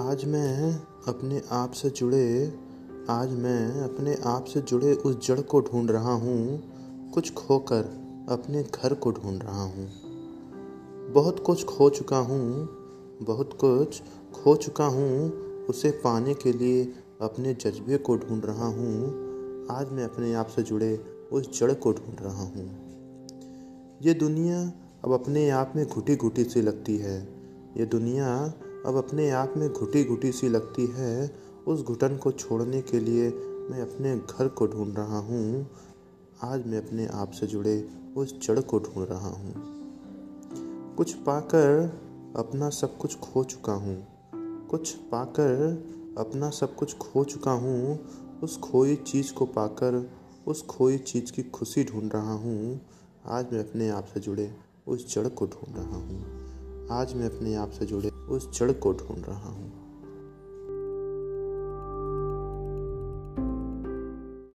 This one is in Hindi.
आज मैं अपने आप से जुड़े, आज मैं अपने आप से जुड़े उस जड़ को ढूंढ रहा हूँ, कुछ खोकर अपने घर को ढूंढ रहा हूँ। बहुत कुछ खो चुका हूँ, बहुत कुछ खो चुका हूँ, उसे पाने के लिए अपने जज्बे को ढूंढ रहा हूँ, आज मैं अपने आप से जुड़े उस जड़ को ढूंढ रहा हूँ। ये दुनिया अब अपने आप में घुटी घुटी सी लगती है, ये दुनिया अब अपने आप में घुटी घुटी सी लगती है, उस घुटन को छोड़ने के लिए मैं अपने घर को ढूंढ रहा हूँ। आज मैं अपने आप से जुड़े उस जड़ को ढूंढ रहा हूँ। कुछ पाकर अपना सब कुछ खो चुका हूँ। कुछ पाकर अपना सब कुछ खो चुका हूँ। उस खोई चीज़ को पाकर, उस खोई चीज़ की खुशी ढूंढ रहा हूँ। आज मैं अपने आप से जुड़े उस जड़ को ढूंढ रहा हूँ। आज मैं अपने आप से जुड़े उस जड़ को ढूंढ रहा हूँ।